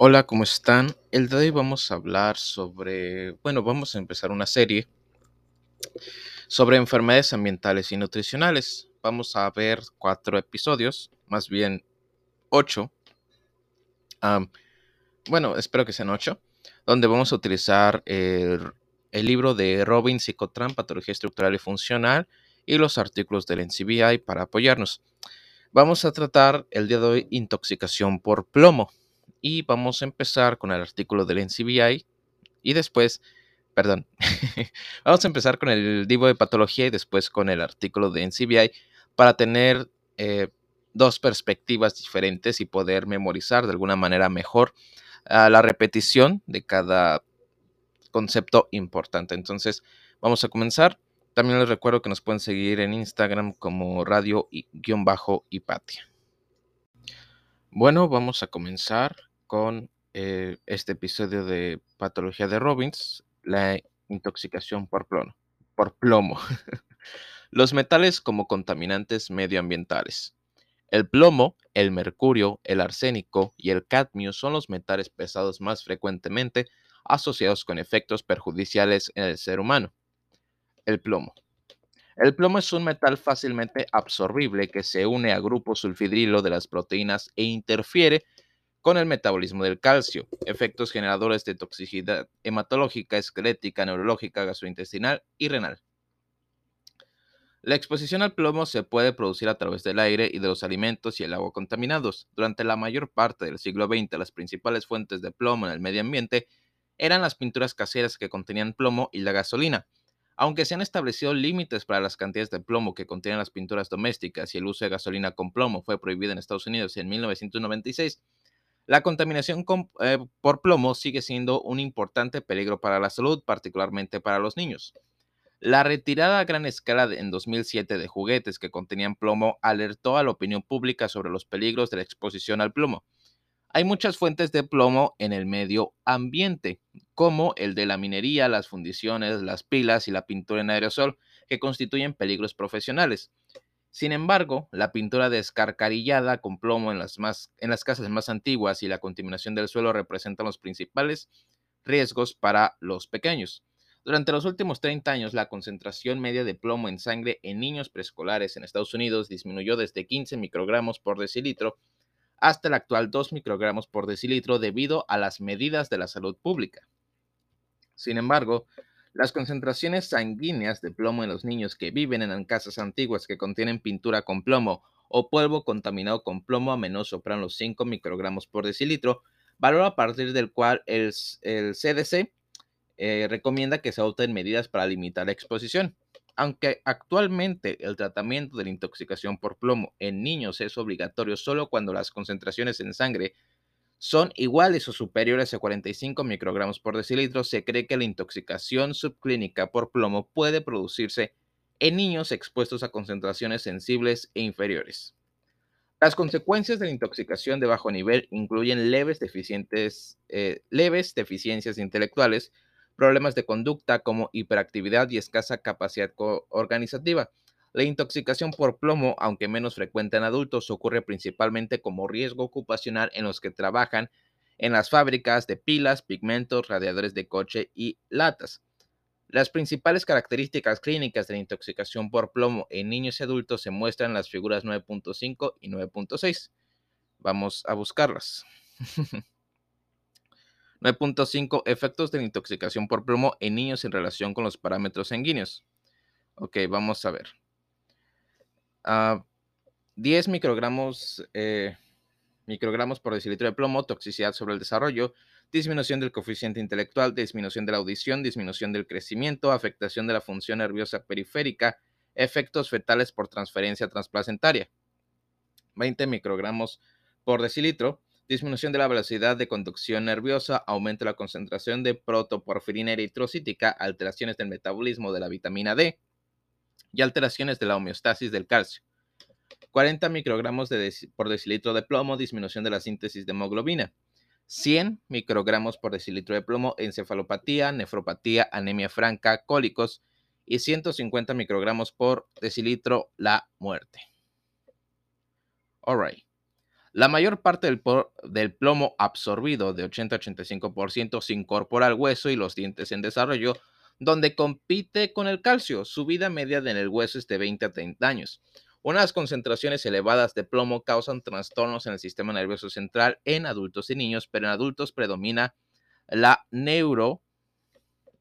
Hola, ¿cómo están? El día de hoy vamos a hablar sobre, bueno, vamos a empezar una serie sobre enfermedades ambientales y nutricionales. Vamos a ver cuatro episodios, más bien ocho. bueno, espero que sean ocho, donde vamos a utilizar el, libro de Robin Psicotran, Patología Estructural y Funcional, y los artículos del NCBI para apoyarnos. Vamos a tratar el día de hoy intoxicación por plomo y vamos a empezar con el artículo del NCBI y después, perdón, vamos a empezar con el divo de patología y después con el artículo de NCBI para tener eh, dos perspectivas diferentes y poder memorizar de alguna manera mejor ah, la repetición de cada concepto importante. Entonces, vamos a comenzar. También les recuerdo que nos pueden seguir en Instagram como radio-hipatia. Bueno, vamos a comenzar con eh, este episodio de Patología de Robbins, la intoxicación por plomo. Por plomo. Los metales como contaminantes medioambientales. El plomo, el mercurio, el arsénico y el cadmio son los metales pesados más frecuentemente asociados con efectos perjudiciales en el ser humano. El plomo. El plomo es un metal fácilmente absorbible que se une a grupo sulfidrilo de las proteínas e interfiere con el metabolismo del calcio, efectos generadores de toxicidad hematológica, esquelética, neurológica, gastrointestinal y renal. La exposición al plomo se puede producir a través del aire y de los alimentos y el agua contaminados. Durante la mayor parte del siglo XX, las principales fuentes de plomo en el medio ambiente eran las pinturas caseras que contenían plomo y la gasolina. Aunque se han establecido límites para las cantidades de plomo que contienen las pinturas domésticas y el uso de gasolina con plomo fue prohibido en Estados Unidos en 1996, la contaminación eh, por plomo sigue siendo un importante peligro para la salud, particularmente para los niños. La retirada a gran escala en 2007 de juguetes que contenían plomo alertó a la opinión pública sobre los peligros de la exposición al plomo. Hay muchas fuentes de plomo en el medio ambiente, como el de la minería, las fundiciones, las pilas y la pintura en aerosol, que constituyen peligros profesionales. Sin embargo, la pintura descarcarillada con plomo en las, más, en las casas más antiguas y la contaminación del suelo representan los principales riesgos para los pequeños. Durante los últimos 30 años, la concentración media de plomo en sangre en niños preescolares en Estados Unidos disminuyó desde 15 microgramos por decilitro hasta el actual 2 microgramos por decilitro debido a las medidas de la salud pública. Sin embargo, las concentraciones sanguíneas de plomo en los niños que viven en casas antiguas que contienen pintura con plomo o polvo contaminado con plomo a menos sopran los 5 microgramos por decilitro, valor a partir del cual el, CDC eh, recomienda que se adopten medidas para limitar la exposición. Aunque actualmente el tratamiento de la intoxicación por plomo en niños es obligatorio solo cuando las concentraciones en sangre son iguales o superiores a 45 microgramos por decilitro, se cree que la intoxicación subclínica por plomo puede producirse en niños expuestos a concentraciones sensibles e inferiores. Las consecuencias de la intoxicación de bajo nivel incluyen leves, eh, leves deficiencias intelectuales, problemas de conducta como hiperactividad y escasa capacidad organizativa, la intoxicación por plomo, aunque menos frecuente en adultos, ocurre principalmente como riesgo ocupacional en los que trabajan en las fábricas de pilas, pigmentos, radiadores de coche y latas. Las principales características clínicas de la intoxicación por plomo en niños y adultos se muestran en las figuras 9.5 y 9.6. Vamos a buscarlas. 9.5 Efectos de la intoxicación por plomo en niños en relación con los parámetros sanguíneos. Ok, vamos a ver. 10 microgramos, eh, microgramos por decilitro de plomo, toxicidad sobre el desarrollo, disminución del coeficiente intelectual, disminución de la audición, disminución del crecimiento, afectación de la función nerviosa periférica, efectos fetales por transferencia transplacentaria. 20 microgramos por decilitro, disminución de la velocidad de conducción nerviosa, aumento de la concentración de protoporfirina eritrocítica, alteraciones del metabolismo de la vitamina D, y alteraciones de la homeostasis del calcio. 40 microgramos por decilitro de plomo, disminución de la síntesis de hemoglobina. 100 microgramos por decilitro de plomo, encefalopatía, nefropatía, anemia franca, cólicos y 150 microgramos por decilitro la muerte. Alright. La mayor parte del, del plomo absorbido, de 80-85%, se incorpora al hueso y los dientes en desarrollo, donde compite con el calcio. Su vida media en el hueso es de 20 a 30 años. Unas concentraciones elevadas de plomo causan trastornos en el sistema nervioso central en adultos y niños, pero en adultos predomina la neuro...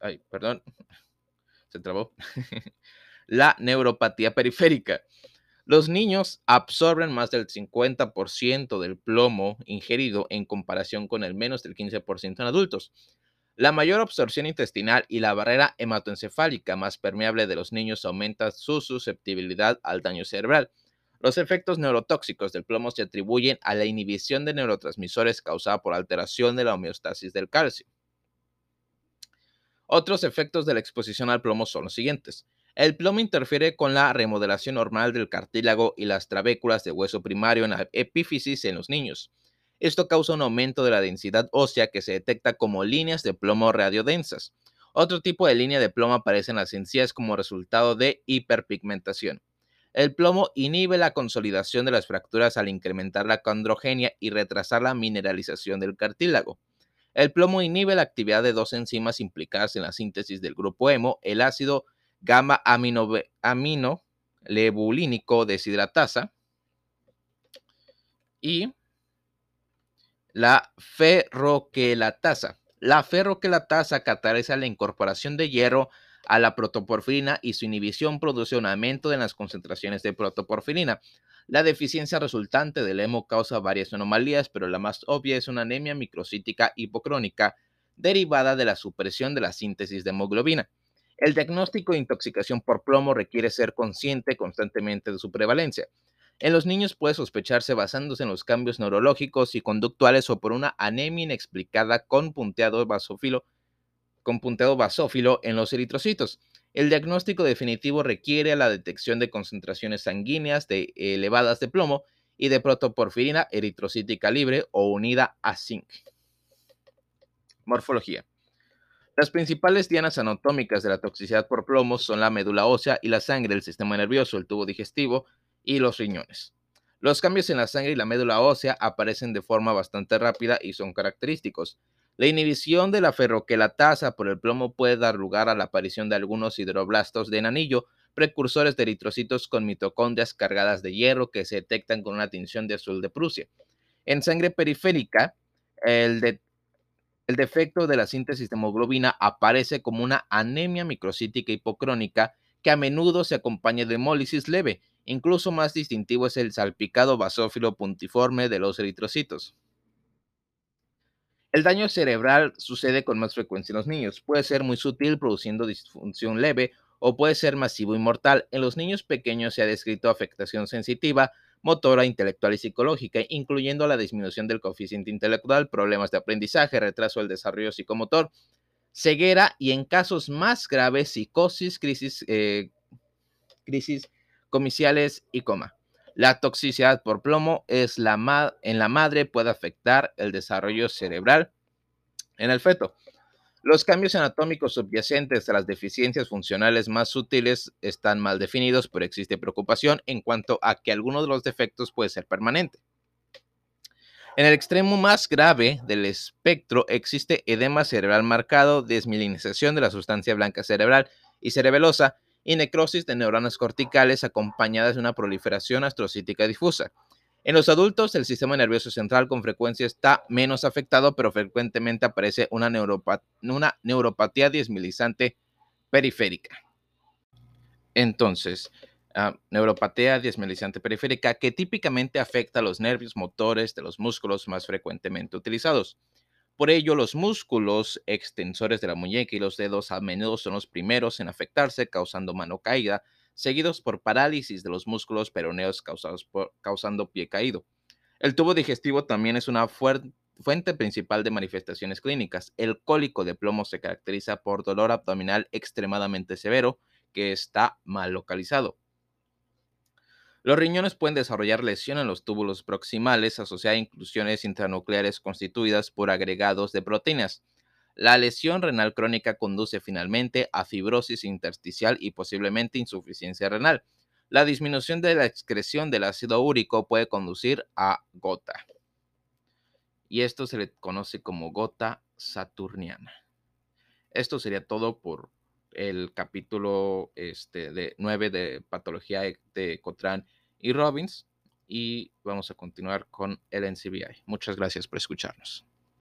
Ay, perdón. Se trabó. la neuropatía periférica. Los niños absorben más del 50% del plomo ingerido en comparación con el menos del 15% en adultos. La mayor absorción intestinal y la barrera hematoencefálica más permeable de los niños aumenta su susceptibilidad al daño cerebral. Los efectos neurotóxicos del plomo se atribuyen a la inhibición de neurotransmisores causada por alteración de la homeostasis del calcio. Otros efectos de la exposición al plomo son los siguientes. El plomo interfiere con la remodelación normal del cartílago y las trabéculas de hueso primario en la epífisis en los niños. Esto causa un aumento de la densidad ósea que se detecta como líneas de plomo radiodensas. Otro tipo de línea de plomo aparece en las encías como resultado de hiperpigmentación. El plomo inhibe la consolidación de las fracturas al incrementar la condrogenia y retrasar la mineralización del cartílago. El plomo inhibe la actividad de dos enzimas implicadas en la síntesis del grupo hemo, el ácido gamma amino, amino lebulínico deshidratasa y la ferroquelatasa. La ferroquelatasa cataliza la incorporación de hierro a la protoporfirina y su inhibición produce un aumento en las concentraciones de protoporfirina. La deficiencia resultante del hemo causa varias anomalías, pero la más obvia es una anemia microcítica hipocrónica derivada de la supresión de la síntesis de hemoglobina. El diagnóstico de intoxicación por plomo requiere ser consciente constantemente de su prevalencia. En los niños puede sospecharse basándose en los cambios neurológicos y conductuales o por una anemia inexplicada con punteado basófilo, en los eritrocitos. El diagnóstico definitivo requiere la detección de concentraciones sanguíneas de elevadas de plomo y de protoporfirina eritrocítica libre o unida a zinc. Morfología. Las principales dianas anatómicas de la toxicidad por plomo son la médula ósea y la sangre, el sistema nervioso, el tubo digestivo, y los riñones. Los cambios en la sangre y la médula ósea aparecen de forma bastante rápida y son característicos. La inhibición de la ferroquelatasa por el plomo puede dar lugar a la aparición de algunos hidroblastos de enanillo, precursores de eritrocitos con mitocondrias cargadas de hierro que se detectan con una tinción de azul de Prusia. En sangre periférica, el, el defecto de la síntesis de hemoglobina aparece como una anemia microcítica hipocrónica que a menudo se acompaña de hemólisis leve Incluso más distintivo es el salpicado basófilo puntiforme de los eritrocitos. El daño cerebral sucede con más frecuencia en los niños. Puede ser muy sutil, produciendo disfunción leve, o puede ser masivo y mortal. En los niños pequeños se ha descrito afectación sensitiva, motora, intelectual y psicológica, incluyendo la disminución del coeficiente intelectual, problemas de aprendizaje, retraso del desarrollo psicomotor, ceguera y en casos más graves, psicosis, crisis, eh, crisis comiciales y coma. La toxicidad por plomo es la en la madre puede afectar el desarrollo cerebral en el feto. Los cambios anatómicos subyacentes a las deficiencias funcionales más sutiles están mal definidos, pero existe preocupación en cuanto a que alguno de los defectos puede ser permanente. En el extremo más grave del espectro existe edema cerebral marcado, desmilinización de la sustancia blanca cerebral y cerebelosa, y necrosis de neuronas corticales acompañadas de una proliferación astrocítica difusa. En los adultos, el sistema nervioso central con frecuencia está menos afectado, pero frecuentemente aparece una, neuropatía desmilizante periférica. Entonces, ah, neuropatía desmilizante periférica que típicamente afecta a los nervios motores de los músculos más frecuentemente utilizados. Por ello, los músculos extensores de la muñeca y los dedos a menudo son los primeros en afectarse, causando mano caída, seguidos por parálisis de los músculos peroneos causando pie caído. El tubo digestivo también es una fuente principal de manifestaciones clínicas. El cólico de plomo se caracteriza por dolor abdominal extremadamente severo que está mal localizado. Los riñones pueden desarrollar lesión en los túbulos proximales asociada a inclusiones intranucleares constituidas por agregados de proteínas. La lesión renal crónica conduce finalmente a fibrosis intersticial y posiblemente insuficiencia renal. La disminución de la excreción del ácido úrico puede conducir a gota. Y esto se le conoce como gota saturniana. Esto sería todo por el capítulo este, de 9 de patología de Cotran y Robbins y vamos a continuar con el NCBI. Muchas gracias por escucharnos.